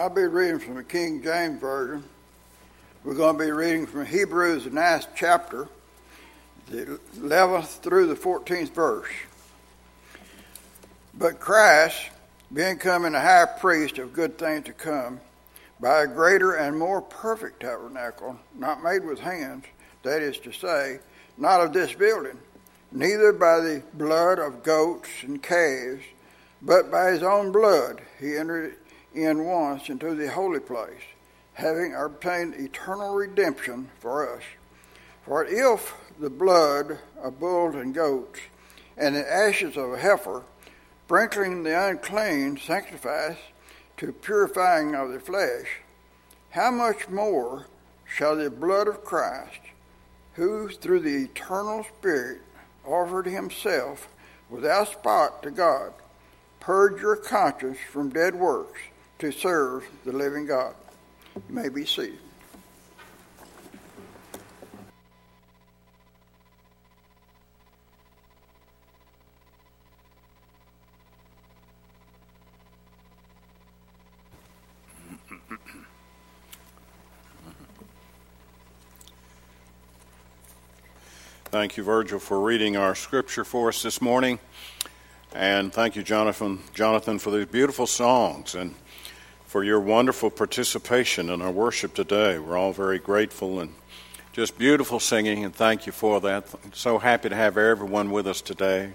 I'll be reading from the King James Version. We're going to be reading from Hebrews, the ninth chapter, the 11th through the 14th verse. But Christ, being come in a high priest of good things to come, by a greater and more perfect tabernacle, not made with hands, that is to say, not of this building, neither by the blood of goats and calves, but by his own blood he entered in once into the holy place, having obtained eternal redemption for us. For if the blood of bulls and goats and the ashes of a heifer, sprinkling the unclean, sanctifies to purifying of the flesh, how much more shall the blood of Christ, who through the eternal Spirit offered himself without spot to God, purge your conscience from dead works to serve the living God. You may be seated. Thank you, Virgil, for reading our scripture for us this morning. And thank you, Jonathan, Jonathan, for these beautiful songs and for your wonderful participation in our worship today. We're all very grateful and just beautiful singing, and thank you for that. So happy to have everyone with us today.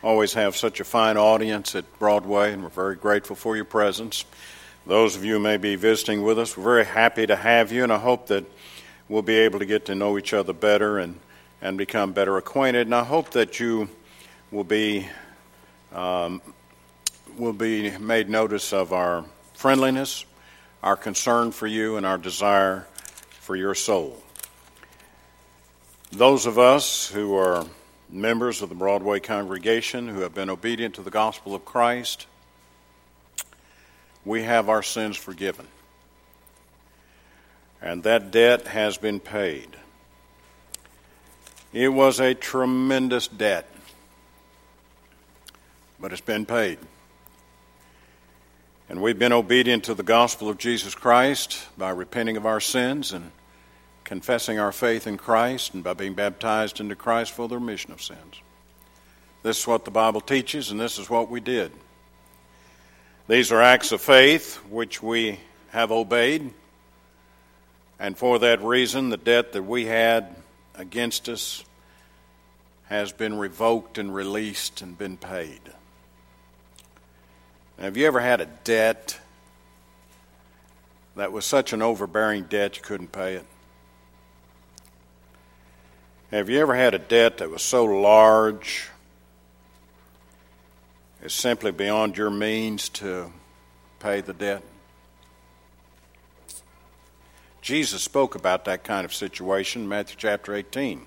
Always have such a fine audience at Broadway, and we're very grateful for your presence. Those of you may be visiting with us, we're very happy to have you, and I hope that we'll be able to get to know each other better and and become better acquainted. And I hope that you will be um, will be made notice of our friendliness, our concern for you, and our desire for your soul. Those of us who are members of the Broadway congregation who have been obedient to the gospel of Christ, we have our sins forgiven. And that debt has been paid. It was a tremendous debt, but it's been paid. And we've been obedient to the gospel of Jesus Christ by repenting of our sins and confessing our faith in Christ and by being baptized into Christ for the remission of sins. This is what the Bible teaches, and this is what we did. These are acts of faith which we have obeyed, and for that reason, the debt that we had against us has been revoked and released and been paid. Have you ever had a debt that was such an overbearing debt you couldn't pay it? Have you ever had a debt that was so large it's simply beyond your means to pay the debt? Jesus spoke about that kind of situation in Matthew chapter 18.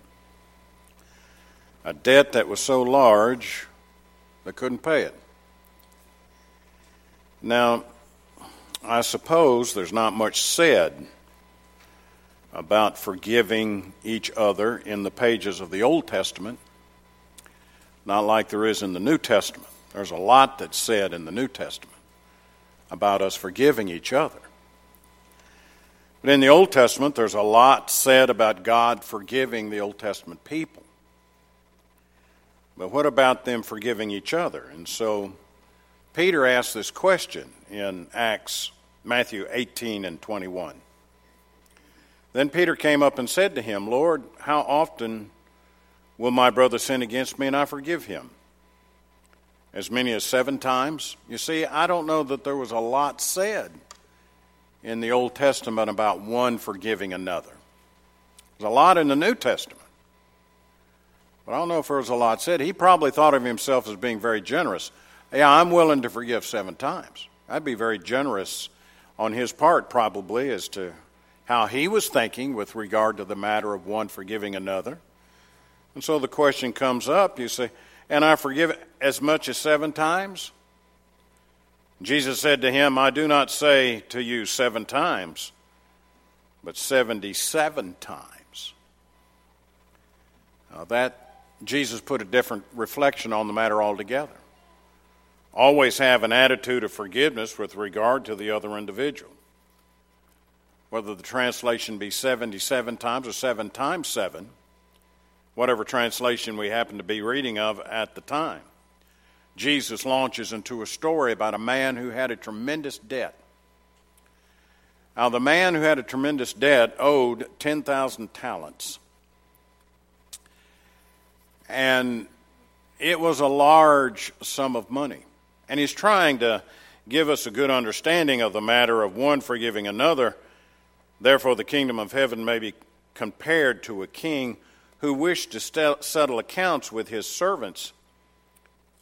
A debt that was so large they couldn't pay it. Now, I suppose there's not much said about forgiving each other in the pages of the Old Testament, not like there is in the New Testament. There's a lot that's said in the New Testament about us forgiving each other. But in the Old Testament, there's a lot said about God forgiving the Old Testament people. But what about them forgiving each other? And so Peter asked this question in Acts, Matthew 18 and 21. Then Peter came up and said to him, Lord, how often will my brother sin against me and I forgive him? As many as seven times? You see, I don't know that there was a lot said in the Old Testament about one forgiving another. There's a lot in the New Testament. But I don't know if there was a lot said. He probably thought of himself as being very generous. Yeah, I'm willing to forgive seven times. I'd be very generous on his part, probably, as to how he was thinking with regard to the matter of one forgiving another. And so the question comes up you say, and I forgive as much as seven times? Jesus said to him, I do not say to you seven times, but 77 times. Now that, Jesus put a different reflection on the matter altogether. Always have an attitude of forgiveness with regard to the other individual. Whether the translation be 77 times or 7 times 7, whatever translation we happen to be reading of at the time. Jesus launches into a story about a man who had a tremendous debt. Now, the man who had a tremendous debt owed 10,000 talents. And it was a large sum of money. And he's trying to give us a good understanding of the matter of one forgiving another. Therefore, the kingdom of heaven may be compared to a king who wished to settle accounts with his servants.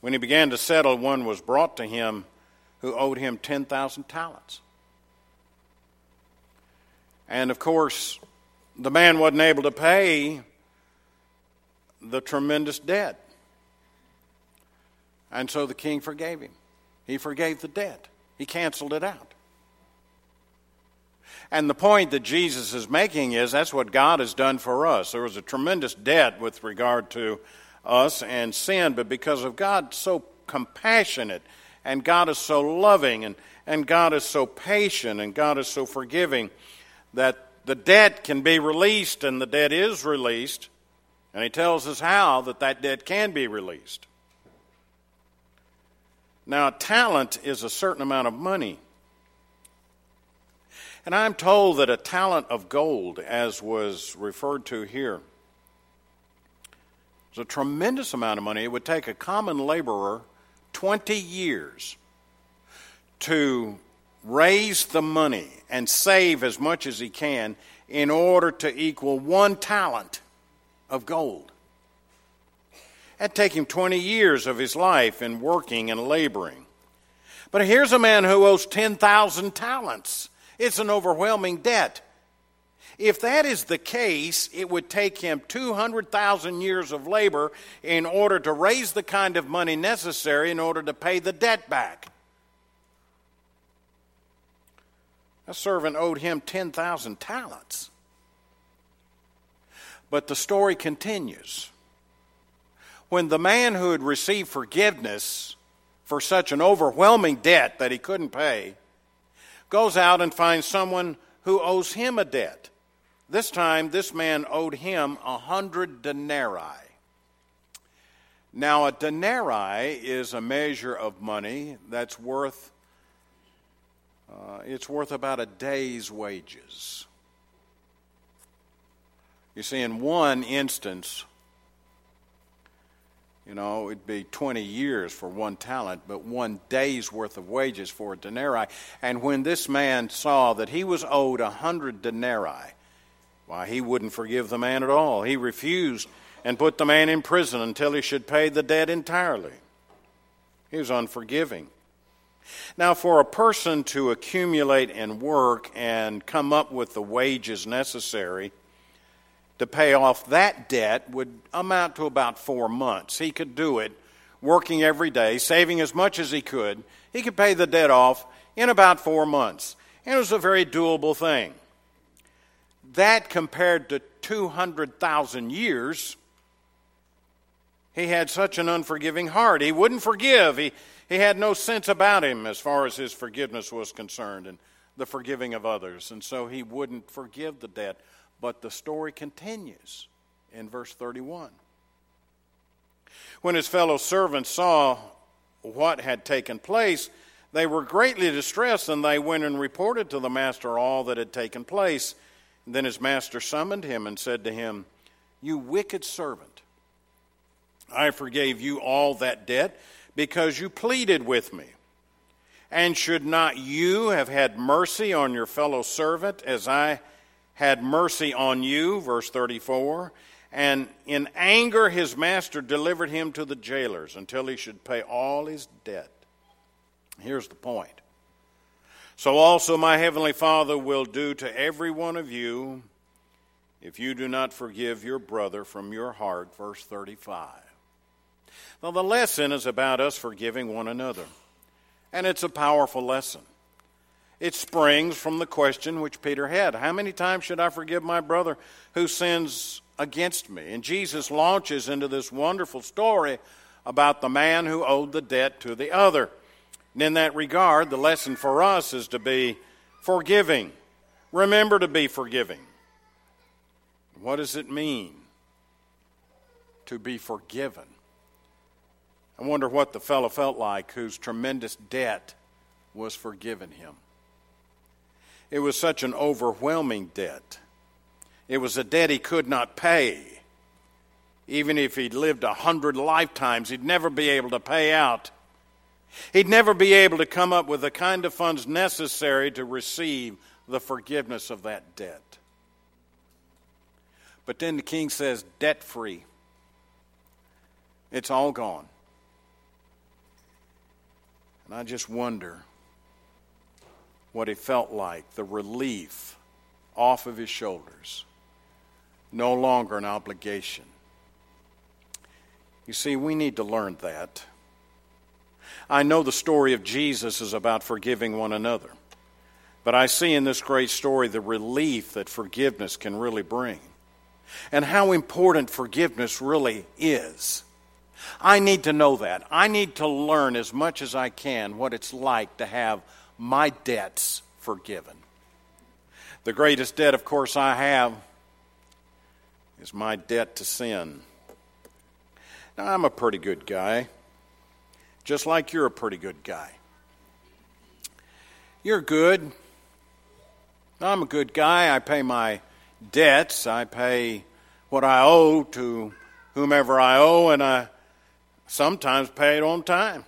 When he began to settle, one was brought to him who owed him 10,000 talents. And of course, the man wasn't able to pay the tremendous debt. And so the king forgave him. He forgave the debt, he canceled it out. And the point that Jesus is making is that's what God has done for us. There was a tremendous debt with regard to us and sin, but because of God so compassionate and God is so loving and, and God is so patient and God is so forgiving that the debt can be released and the debt is released. And he tells us how that that debt can be released. Now, talent is a certain amount of money. And I'm told that a talent of gold, as was referred to here, is a tremendous amount of money. It would take a common laborer 20 years to raise the money and save as much as he can in order to equal one talent of gold. It'd take him 20 years of his life in working and laboring. But here's a man who owes 10,000 talents. It's an overwhelming debt. If that is the case, it would take him 200,000 years of labor in order to raise the kind of money necessary in order to pay the debt back. A servant owed him 10,000 talents. But the story continues. When the man who had received forgiveness for such an overwhelming debt that he couldn't pay goes out and finds someone who owes him a debt. This time, this man owed him a hundred denarii. Now, a denarii is a measure of money that's worth uh, it's worth about a day's wages. You see, in one instance, you know, it'd be 20 years for one talent, but one day's worth of wages for a denarii. And when this man saw that he was owed a hundred denarii, why, he wouldn't forgive the man at all. He refused and put the man in prison until he should pay the debt entirely. He was unforgiving. Now, for a person to accumulate and work and come up with the wages necessary, to pay off that debt would amount to about four months. He could do it working every day, saving as much as he could. He could pay the debt off in about four months. And it was a very doable thing. That compared to 200,000 years, he had such an unforgiving heart. He wouldn't forgive. He, he had no sense about him as far as his forgiveness was concerned and the forgiving of others. And so he wouldn't forgive the debt. But the story continues in verse 31. When his fellow servants saw what had taken place, they were greatly distressed, and they went and reported to the master all that had taken place. then his master summoned him and said to him, You wicked servant, I forgave you all that debt because you pleaded with me. And should not you have had mercy on your fellow servant as I had mercy on you, verse 34. And in anger, his master delivered him to the jailers until he should pay all his debt. Here's the point. So also my heavenly Father will do to every one of you if you do not forgive your brother from your heart. Verse 35. Now, the lesson is about us forgiving one another, and it's a powerful lesson. It springs from the question which Peter had How many times should I forgive my brother who sins against me? And Jesus launches into this wonderful story about the man who owed the debt to the other. And in that regard, the lesson for us is to be forgiving. Remember to be forgiving. What does it mean to be forgiven? I wonder what the fellow felt like whose tremendous debt was forgiven him. It was such an overwhelming debt. It was a debt he could not pay. Even if he'd lived a hundred lifetimes, he'd never be able to pay out. He'd never be able to come up with the kind of funds necessary to receive the forgiveness of that debt. But then the king says, debt free. It's all gone. And I just wonder what it felt like the relief off of his shoulders, no longer an obligation. You see, we need to learn that. I know the story of Jesus is about forgiving one another, but I see in this great story the relief that forgiveness can really bring and how important forgiveness really is. I need to know that. I need to learn as much as I can what it's like to have my debts forgiven. The greatest debt, of course, I have is my debt to sin. Now, I'm a pretty good guy, just like you're a pretty good guy. You're good. I'm a good guy. I pay my debts. I pay what I owe to whomever I owe, and I sometimes pay it on time.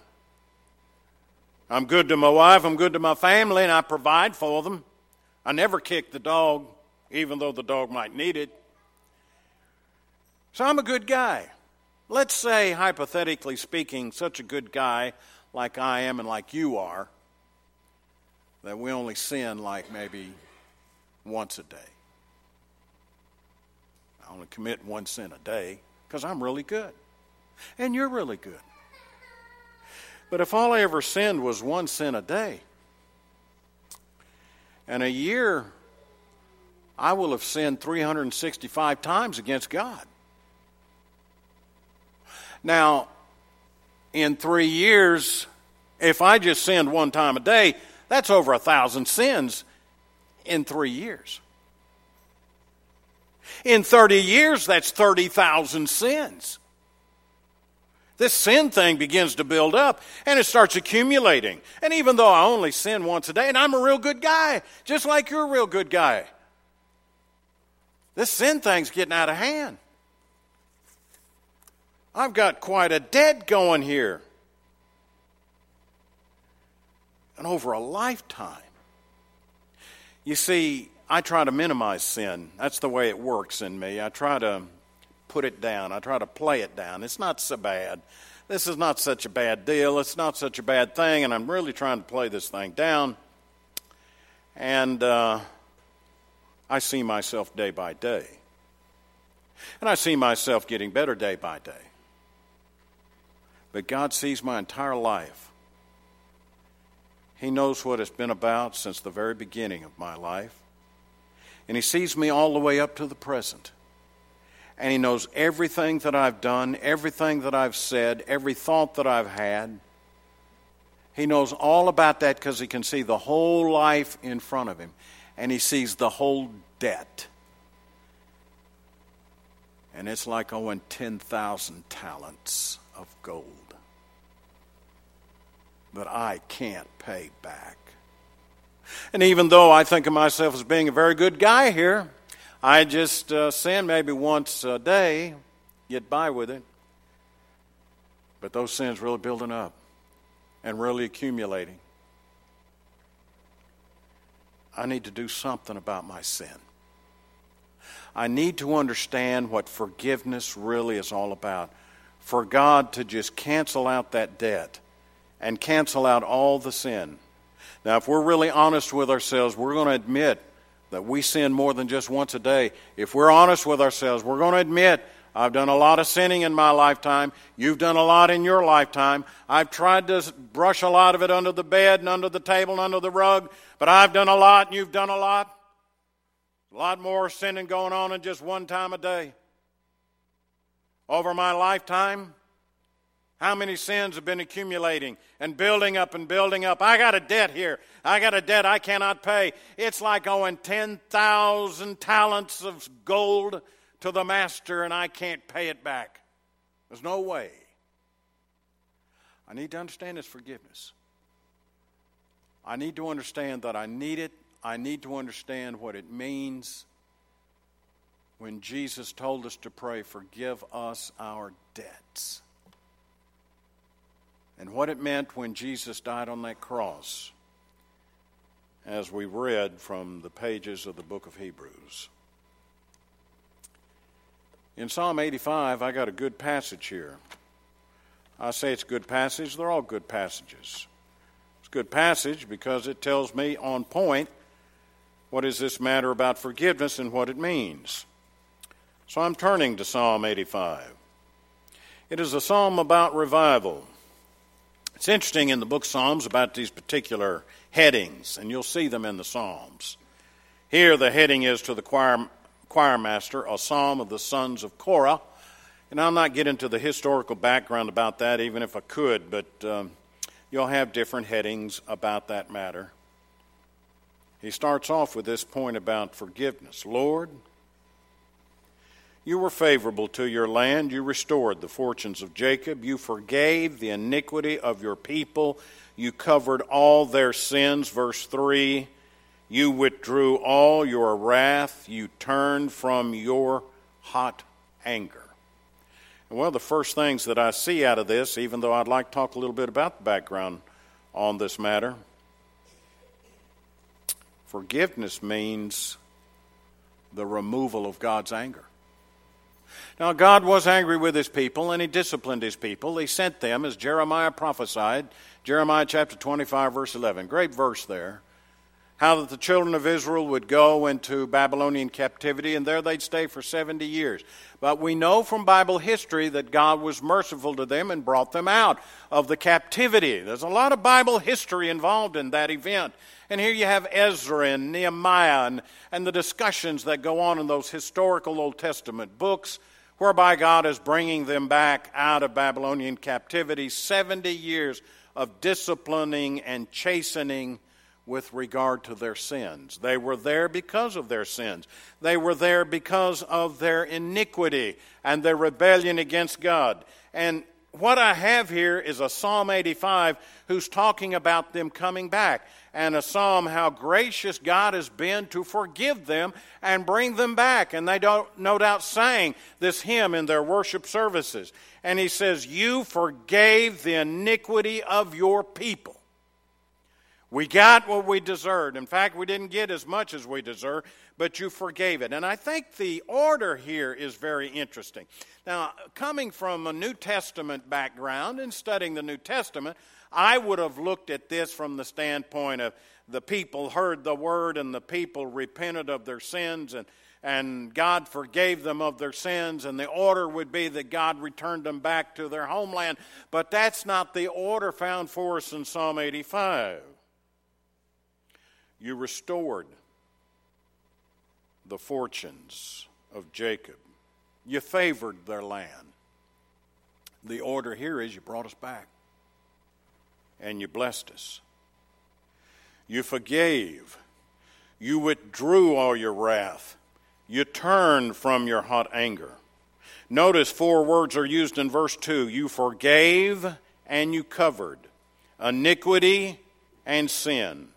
I'm good to my wife, I'm good to my family, and I provide for them. I never kick the dog, even though the dog might need it. So I'm a good guy. Let's say, hypothetically speaking, such a good guy like I am and like you are, that we only sin like maybe once a day. I only commit one sin a day because I'm really good. And you're really good. But if all I ever sinned was one sin a day, and a year I will have sinned 365 times against God. Now, in three years, if I just sinned one time a day, that's over a thousand sins in three years. In 30 years, that's 30,000 sins. This sin thing begins to build up and it starts accumulating. And even though I only sin once a day, and I'm a real good guy, just like you're a real good guy, this sin thing's getting out of hand. I've got quite a debt going here. And over a lifetime. You see, I try to minimize sin. That's the way it works in me. I try to put it down, I try to play it down. It's not so bad. This is not such a bad deal. It's not such a bad thing, and I'm really trying to play this thing down. And uh, I see myself day by day. And I see myself getting better day by day but God sees my entire life. He knows what it's been about since the very beginning of my life. And He sees me all the way up to the present. And He knows everything that I've done, everything that I've said, every thought that I've had. He knows all about that because He can see the whole life in front of Him. And He sees the whole debt. And it's like owing 10,000 talents of gold that I can't pay back. And even though I think of myself as being a very good guy here, I just uh, sin maybe once a day, get by with it. But those sins really building up and really accumulating. I need to do something about my sin. I need to understand what forgiveness really is all about. For God to just cancel out that debt and cancel out all the sin. Now, if we're really honest with ourselves, we're going to admit that we sin more than just once a day. If we're honest with ourselves, we're going to admit I've done a lot of sinning in my lifetime. You've done a lot in your lifetime. I've tried to brush a lot of it under the bed and under the table and under the rug, but I've done a lot and you've done a lot. A lot more sinning going on in just one time a day. Over my lifetime, How many sins have been accumulating and building up and building up? I got a debt here. I got a debt I cannot pay. It's like owing 10,000 talents of gold to the master and I can't pay it back. There's no way. I need to understand this forgiveness. I need to understand that I need it. I need to understand what it means when Jesus told us to pray, Forgive us our debts and what it meant when Jesus died on that cross, as we read from the pages of the book of Hebrews. In Psalm 85, I got a good passage here. I say it's a good passage, they're all good passages. It's a good passage because it tells me on point what is this matter about forgiveness and what it means. So I'm turning to Psalm 85. It is a psalm about revival. It's interesting in the book Psalms about these particular headings, and you'll see them in the Psalms. Here, the heading is to the choir, choir master, a psalm of the sons of Korah. And I'll not get into the historical background about that, even if I could, but um, you'll have different headings about that matter. He starts off with this point about forgiveness Lord, you were favorable to your land. You restored the fortunes of Jacob. You forgave the iniquity of your people. You covered all their sins. Verse 3 You withdrew all your wrath. You turned from your hot anger. And one of the first things that I see out of this, even though I'd like to talk a little bit about the background on this matter, forgiveness means the removal of God's anger. Now, God was angry with his people, and he disciplined his people. He sent them, as Jeremiah prophesied, Jeremiah chapter 25, verse 11. Great verse there. How that the children of Israel would go into Babylonian captivity, and there they'd stay for 70 years. But we know from Bible history that God was merciful to them and brought them out of the captivity. There's a lot of Bible history involved in that event. And here you have Ezra and Nehemiah and, and the discussions that go on in those historical Old Testament books whereby God is bringing them back out of Babylonian captivity, 70 years of disciplining and chastening with regard to their sins. They were there because of their sins. They were there because of their iniquity and their rebellion against God. And what I have here is a Psalm 85 who's talking about them coming back, and a psalm how gracious God has been to forgive them and bring them back. And they don't, no doubt sang this hymn in their worship services. And he says, You forgave the iniquity of your people. We got what we deserved. In fact, we didn't get as much as we deserved, but you forgave it. And I think the order here is very interesting. Now, coming from a New Testament background and studying the New Testament, I would have looked at this from the standpoint of the people heard the word and the people repented of their sins and and God forgave them of their sins, and the order would be that God returned them back to their homeland. But that's not the order found for us in Psalm 85. You restored the fortunes of Jacob, you favored their land. The order here is you brought us back and you blessed us. You forgave. You withdrew all your wrath. You turned from your hot anger. Notice four words are used in verse 2 you forgave and you covered iniquity and sin.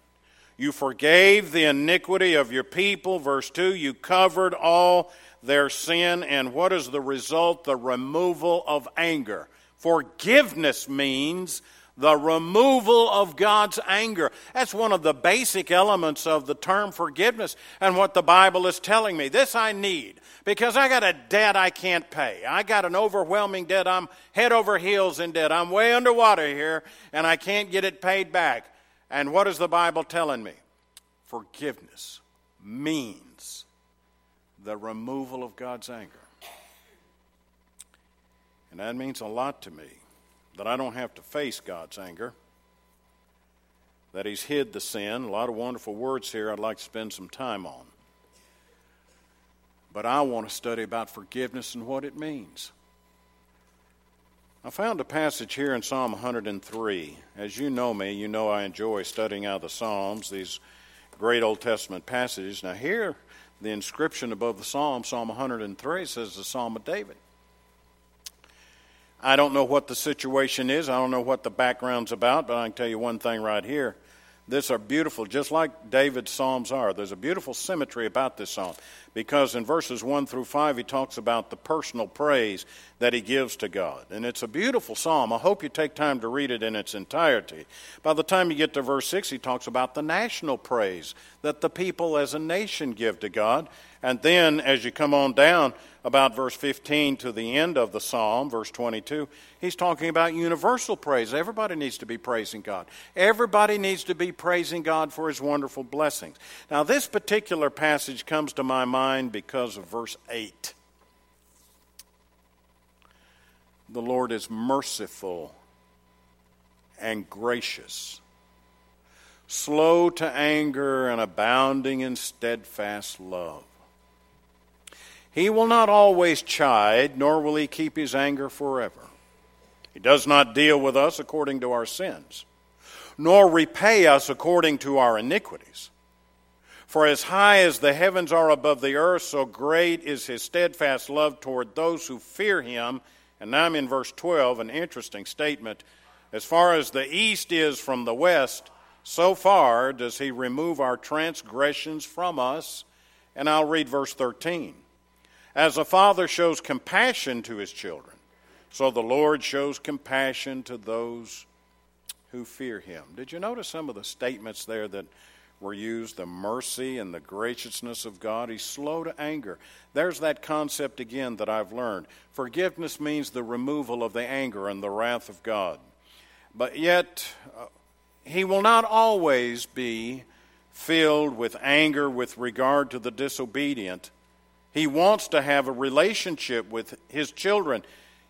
You forgave the iniquity of your people. Verse 2 You covered all their sin. And what is the result? The removal of anger. Forgiveness means the removal of God's anger. That's one of the basic elements of the term forgiveness and what the Bible is telling me. This I need because I got a debt I can't pay. I got an overwhelming debt. I'm head over heels in debt. I'm way underwater here and I can't get it paid back. And what is the Bible telling me? Forgiveness means the removal of God's anger. And that means a lot to me that I don't have to face God's anger, that He's hid the sin. A lot of wonderful words here I'd like to spend some time on. But I want to study about forgiveness and what it means. I found a passage here in Psalm 103. As you know me, you know I enjoy studying out the Psalms, these great Old Testament passages. Now, here, the inscription above the Psalm, Psalm 103, says the Psalm of David. I don't know what the situation is. I don't know what the background's about, but I can tell you one thing right here. These are beautiful, just like David's Psalms are. There's a beautiful symmetry about this psalm because in verses 1 through 5, he talks about the personal praise that he gives to God. And it's a beautiful psalm. I hope you take time to read it in its entirety. By the time you get to verse 6, he talks about the national praise that the people as a nation give to God. And then as you come on down, about verse 15 to the end of the psalm, verse 22, he's talking about universal praise. Everybody needs to be praising God. Everybody needs to be praising God for his wonderful blessings. Now, this particular passage comes to my mind because of verse 8. The Lord is merciful and gracious, slow to anger and abounding in steadfast love he will not always chide, nor will he keep his anger forever. He does not deal with us according to our sins, nor repay us according to our iniquities. For as high as the heavens are above the earth, so great is his steadfast love toward those who fear him. And now I'm in verse 12, an interesting statement. As far as the east is from the west, so far does he remove our transgressions from us. And I'll read verse 13. As a father shows compassion to his children, so the Lord shows compassion to those who fear him. Did you notice some of the statements there that were used? The mercy and the graciousness of God. He's slow to anger. There's that concept again that I've learned. Forgiveness means the removal of the anger and the wrath of God. But yet, uh, he will not always be filled with anger with regard to the disobedient he wants to have a relationship with his children.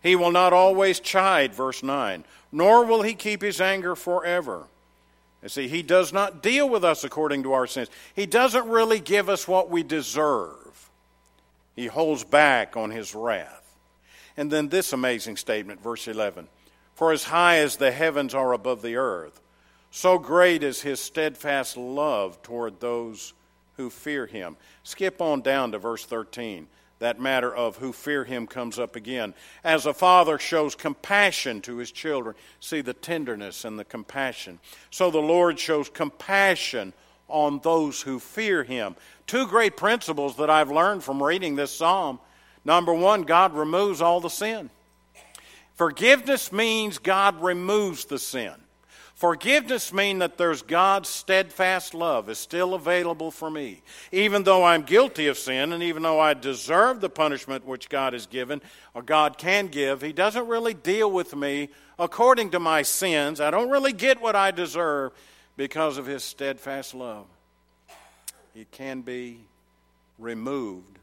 He will not always chide, verse 9, nor will he keep his anger forever. You see, he does not deal with us according to our sins. He doesn't really give us what we deserve. He holds back on his wrath. And then this amazing statement, verse 11 For as high as the heavens are above the earth, so great is his steadfast love toward those who fear him. Skip on down to verse 13. That matter of who fear him comes up again. As a father shows compassion to his children, see the tenderness and the compassion. So the Lord shows compassion on those who fear him. Two great principles that I've learned from reading this psalm. Number one, God removes all the sin. Forgiveness means God removes the sin. Forgiveness means that there's God's steadfast love is still available for me. Even though I'm guilty of sin and even though I deserve the punishment which God has given or God can give, He doesn't really deal with me according to my sins. I don't really get what I deserve because of His steadfast love. It can be removed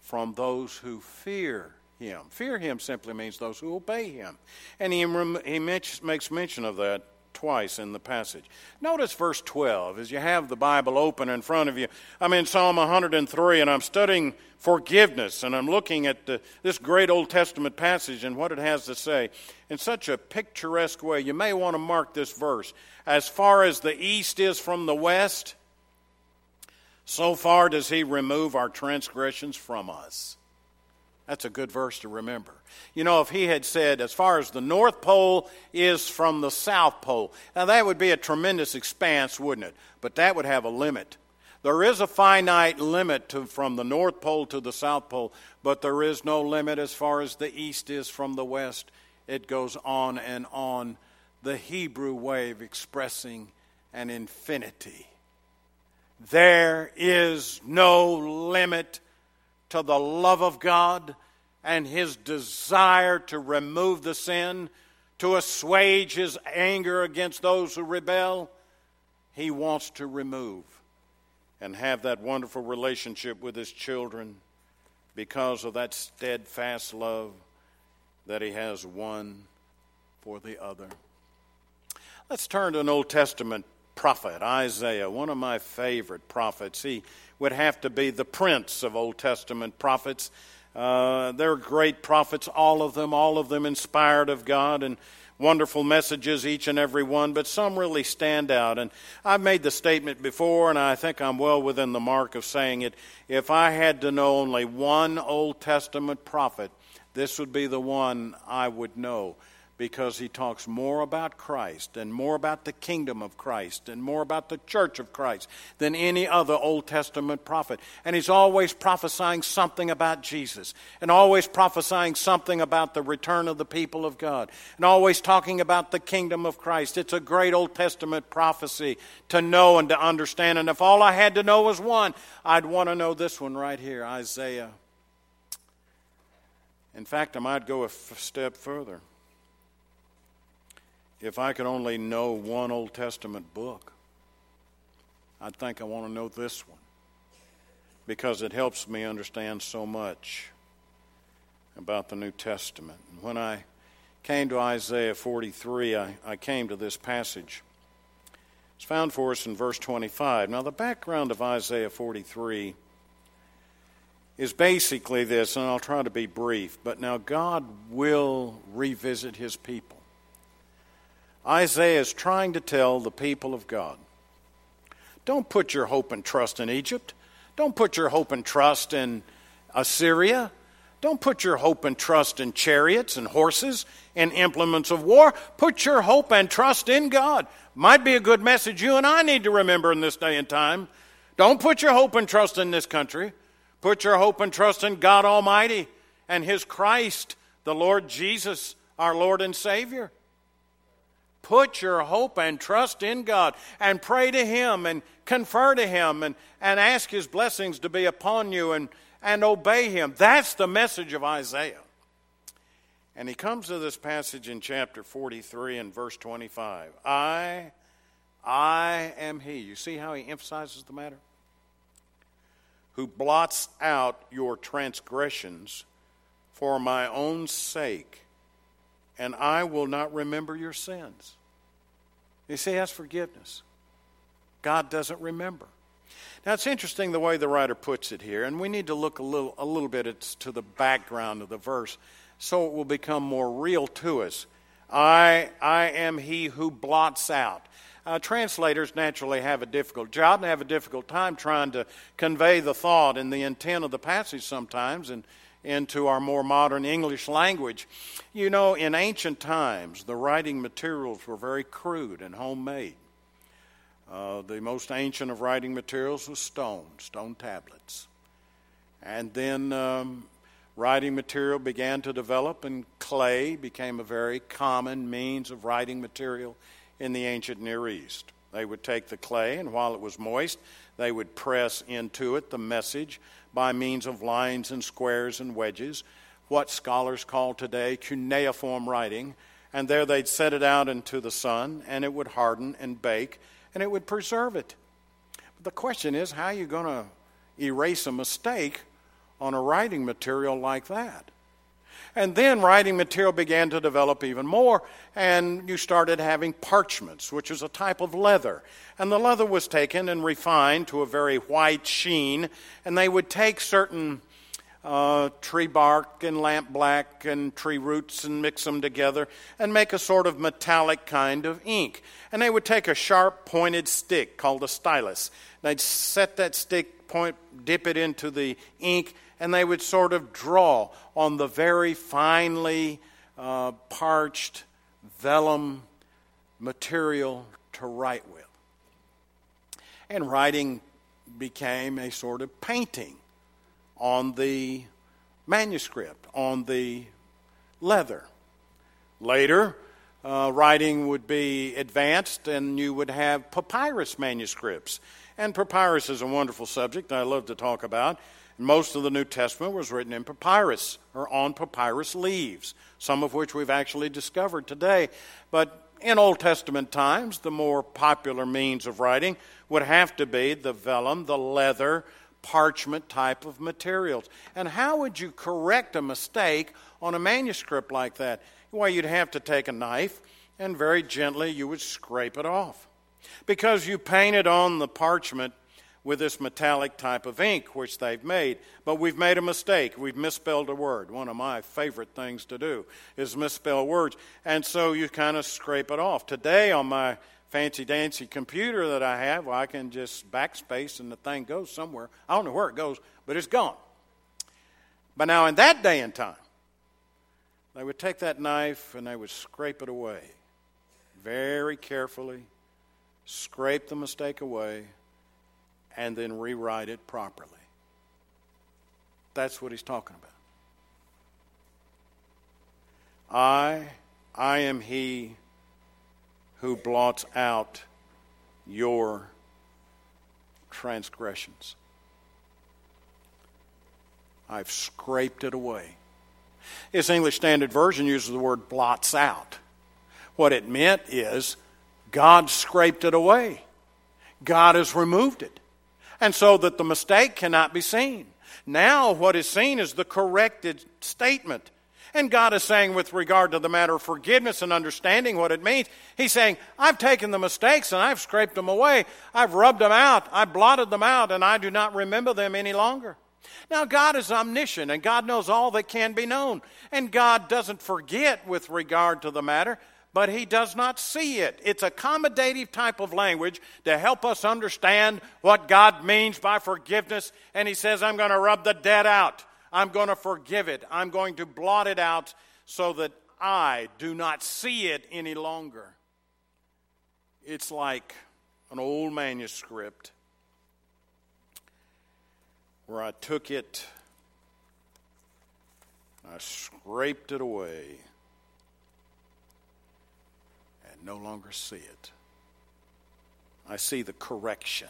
from those who fear him. Fear him simply means those who obey him. And he, he makes mention of that twice in the passage. Notice verse 12 as you have the Bible open in front of you. I'm in Psalm 103 and I'm studying forgiveness and I'm looking at the, this great Old Testament passage and what it has to say in such a picturesque way. You may want to mark this verse. As far as the east is from the west, so far does he remove our transgressions from us. That's a good verse to remember. You know, if he had said, as far as the North Pole is from the South Pole, now that would be a tremendous expanse, wouldn't it? But that would have a limit. There is a finite limit to, from the North Pole to the South Pole, but there is no limit as far as the East is from the West. It goes on and on. The Hebrew way of expressing an infinity. There is no limit to the love of God and his desire to remove the sin, to assuage his anger against those who rebel, he wants to remove and have that wonderful relationship with his children because of that steadfast love that he has one for the other. Let's turn to an Old Testament prophet, Isaiah, one of my favorite prophets. He would have to be the prince of Old Testament prophets. Uh, they're great prophets, all of them, all of them inspired of God and wonderful messages, each and every one, but some really stand out. And I've made the statement before, and I think I'm well within the mark of saying it. If I had to know only one Old Testament prophet, this would be the one I would know because he talks more about Christ and more about the kingdom of Christ and more about the church of Christ than any other Old Testament prophet. And he's always prophesying something about Jesus and always prophesying something about the return of the people of God and always talking about the kingdom of Christ. It's a great Old Testament prophecy to know and to understand. And if all I had to know was one, I'd want to know this one right here Isaiah. In fact, I might go a f- step further if I could only know one Old Testament book, I'd think I want to know this one because it helps me understand so much about the New Testament. When I came to Isaiah 43, I, I came to this passage. It's found for us in verse 25. Now, the background of Isaiah 43 is basically this, and I'll try to be brief. But now God will revisit his people. Isaiah is trying to tell the people of God don't put your hope and trust in Egypt. Don't put your hope and trust in Assyria. Don't put your hope and trust in chariots and horses and implements of war. Put your hope and trust in God. Might be a good message you and I need to remember in this day and time. Don't put your hope and trust in this country. Put your hope and trust in God Almighty and His Christ, the Lord Jesus, our Lord and Savior. Put your hope and trust in God and pray to Him and confer to Him and, and ask His blessings to be upon you and, and obey Him. That's the message of Isaiah. And he comes to this passage in chapter 43 and verse 25. I, I am He. You see how he emphasizes the matter? Who blots out your transgressions for my own sake and I will not remember your sins. You see, that's forgiveness. God doesn't remember. Now, it's interesting the way the writer puts it here, and we need to look a little, a little bit to the background of the verse so it will become more real to us. I, I am he who blots out. Uh, translators naturally have a difficult job and have a difficult time trying to convey the thought and the intent of the passage sometimes. And into our more modern English language. You know, in ancient times, the writing materials were very crude and homemade. Uh, the most ancient of writing materials was stone, stone tablets. And then um, writing material began to develop, and clay became a very common means of writing material in the ancient Near East. They would take the clay, and while it was moist, they would press into it the message by means of lines and squares and wedges, what scholars call today cuneiform writing, and there they'd set it out into the sun, and it would harden and bake, and it would preserve it. But the question is, how are you going to erase a mistake on a writing material like that? And then writing material began to develop even more, and you started having parchments, which is a type of leather. And the leather was taken and refined to a very white sheen, and they would take certain uh, tree bark and lamp black and tree roots and mix them together and make a sort of metallic kind of ink. And they would take a sharp pointed stick called a stylus. They'd set that stick point, dip it into the ink, and they would sort of draw on the very finely uh, parched vellum material to write with. And writing became a sort of painting on the manuscript, on the leather. Later, uh, writing would be advanced and you would have papyrus manuscripts. And papyrus is a wonderful subject I love to talk about. Most of the New Testament was written in papyrus or on papyrus leaves, some of which we've actually discovered today. But in Old Testament times, the more popular means of writing would have to be the vellum, the leather, parchment type of materials. And how would you correct a mistake on a manuscript like that? Well, you'd have to take a knife and very gently you would scrape it off. Because you painted on the parchment with this metallic type of ink which they've made. But we've made a mistake. We've misspelled a word. One of my favorite things to do is misspell words. And so you kind of scrape it off. Today on my fancy dancy computer that I have, well, I can just backspace and the thing goes somewhere. I don't know where it goes, but it's gone. But now in that day and time, they would take that knife and they would scrape it away very carefully, scrape the mistake away, and then rewrite it properly. That's what he's talking about. I, I am he who blots out your transgressions. I've scraped it away. This English Standard Version uses the word blots out. What it meant is God scraped it away, God has removed it. And so that the mistake cannot be seen. Now, what is seen is the corrected statement. And God is saying, with regard to the matter of forgiveness and understanding what it means, He's saying, I've taken the mistakes and I've scraped them away. I've rubbed them out. I've blotted them out, and I do not remember them any longer. Now, God is omniscient and God knows all that can be known. And God doesn't forget with regard to the matter, but He does not see it. It's accommodative type of language to help us understand what God means by forgiveness. And He says, I'm going to rub the debt out, I'm going to forgive it, I'm going to blot it out so that I do not see it any longer. It's like an old manuscript where I took it, I scraped it away, and no longer see it. I see the correction.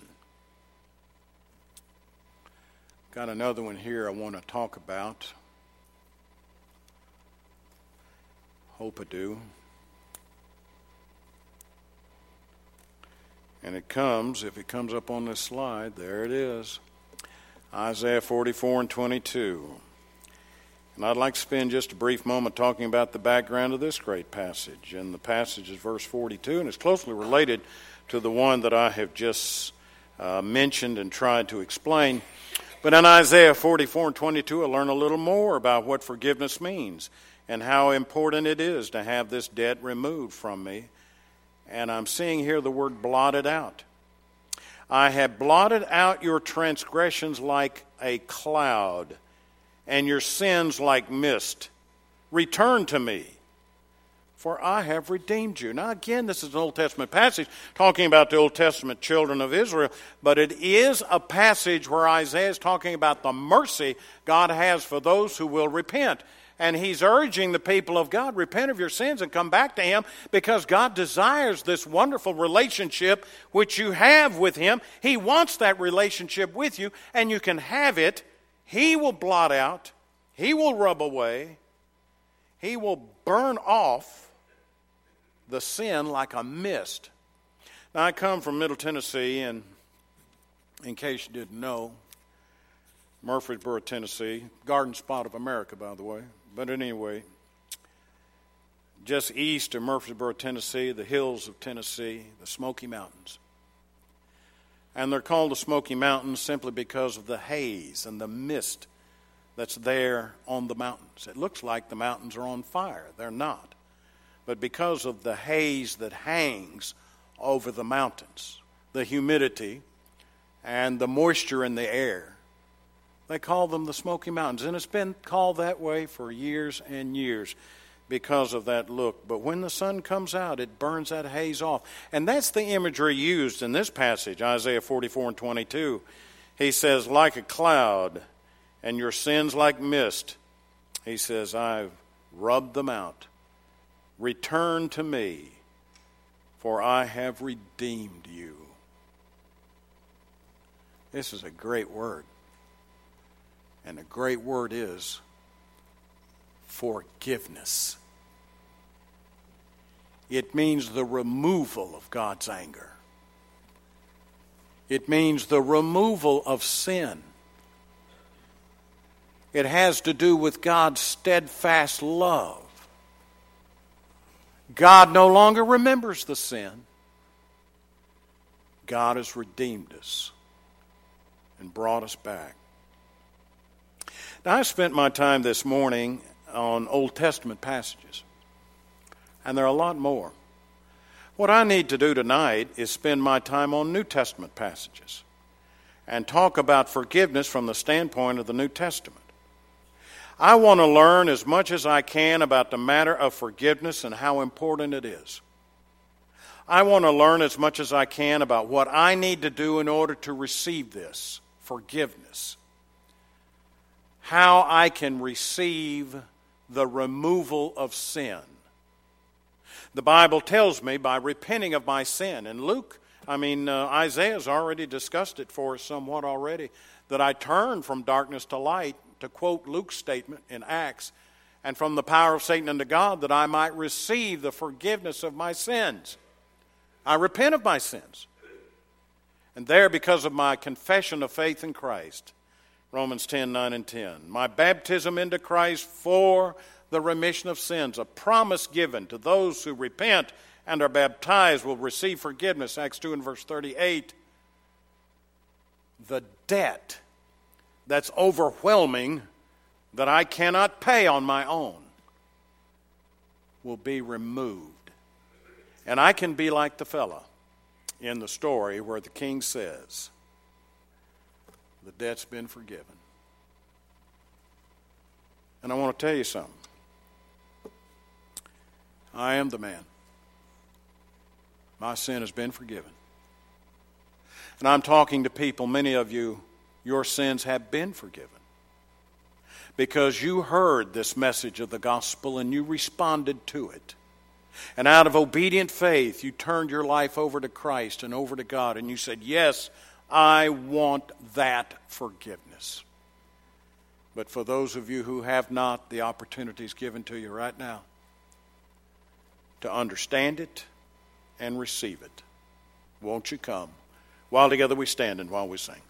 Got another one here I want to talk about. Hope I do. And it comes, if it comes up on this slide, there it is. Isaiah 44 and 22. And I'd like to spend just a brief moment talking about the background of this great passage. And the passage is verse 42, and it's closely related to the one that I have just uh, mentioned and tried to explain. But in Isaiah 44 and 22, I learn a little more about what forgiveness means and how important it is to have this debt removed from me. And I'm seeing here the word blotted out. I have blotted out your transgressions like a cloud, and your sins like mist. Return to me, for I have redeemed you. Now, again, this is an Old Testament passage talking about the Old Testament children of Israel, but it is a passage where Isaiah is talking about the mercy God has for those who will repent and he's urging the people of God repent of your sins and come back to him because God desires this wonderful relationship which you have with him. He wants that relationship with you, and you can have it. He will blot out, he will rub away, he will burn off the sin like a mist. Now, I come from Middle Tennessee, and in case you didn't know, Murfreesboro, Tennessee, garden spot of America, by the way. But anyway, just east of Murfreesboro, Tennessee, the hills of Tennessee, the Smoky Mountains. And they're called the Smoky Mountains simply because of the haze and the mist that's there on the mountains. It looks like the mountains are on fire. They're not. But because of the haze that hangs over the mountains, the humidity, and the moisture in the air, they call them the Smoky Mountains, and it's been called that way for years and years because of that look. But when the sun comes out, it burns that haze off. And that's the imagery used in this passage, Isaiah 44 and 22. He says, like a cloud, and your sins like mist. He says, I've rubbed them out. Return to me, for I have redeemed you. This is a great word. And the great word is forgiveness. It means the removal of God's anger. It means the removal of sin. It has to do with God's steadfast love. God no longer remembers the sin. God has redeemed us. and brought us back. Now, I spent my time this morning on Old Testament passages, and there are a lot more. What I need to do tonight is spend my time on New Testament passages and talk about forgiveness from the standpoint of the New Testament. I want to learn as much as I can about the matter of forgiveness and how important it is. I want to learn as much as I can about what I need to do in order to receive this forgiveness. How I can receive the removal of sin. The Bible tells me by repenting of my sin. And Luke, I mean, uh, Isaiah's already discussed it for us somewhat already, that I turn from darkness to light, to quote Luke's statement in Acts, and from the power of Satan unto God, that I might receive the forgiveness of my sins. I repent of my sins. And there, because of my confession of faith in Christ, Romans 10 9 and 10, my baptism into Christ for the remission of sins, a promise given to those who repent and are baptized will receive forgiveness. Acts 2 and verse 38. The debt that's overwhelming that I cannot pay on my own will be removed. And I can be like the fella in the story where the king says, The debt's been forgiven. And I want to tell you something. I am the man. My sin has been forgiven. And I'm talking to people, many of you, your sins have been forgiven. Because you heard this message of the gospel and you responded to it. And out of obedient faith, you turned your life over to Christ and over to God, and you said, Yes, I want that forgiveness. But for those of you who have not, the opportunity is given to you right now to understand it and receive it. Won't you come? While together we stand and while we sing.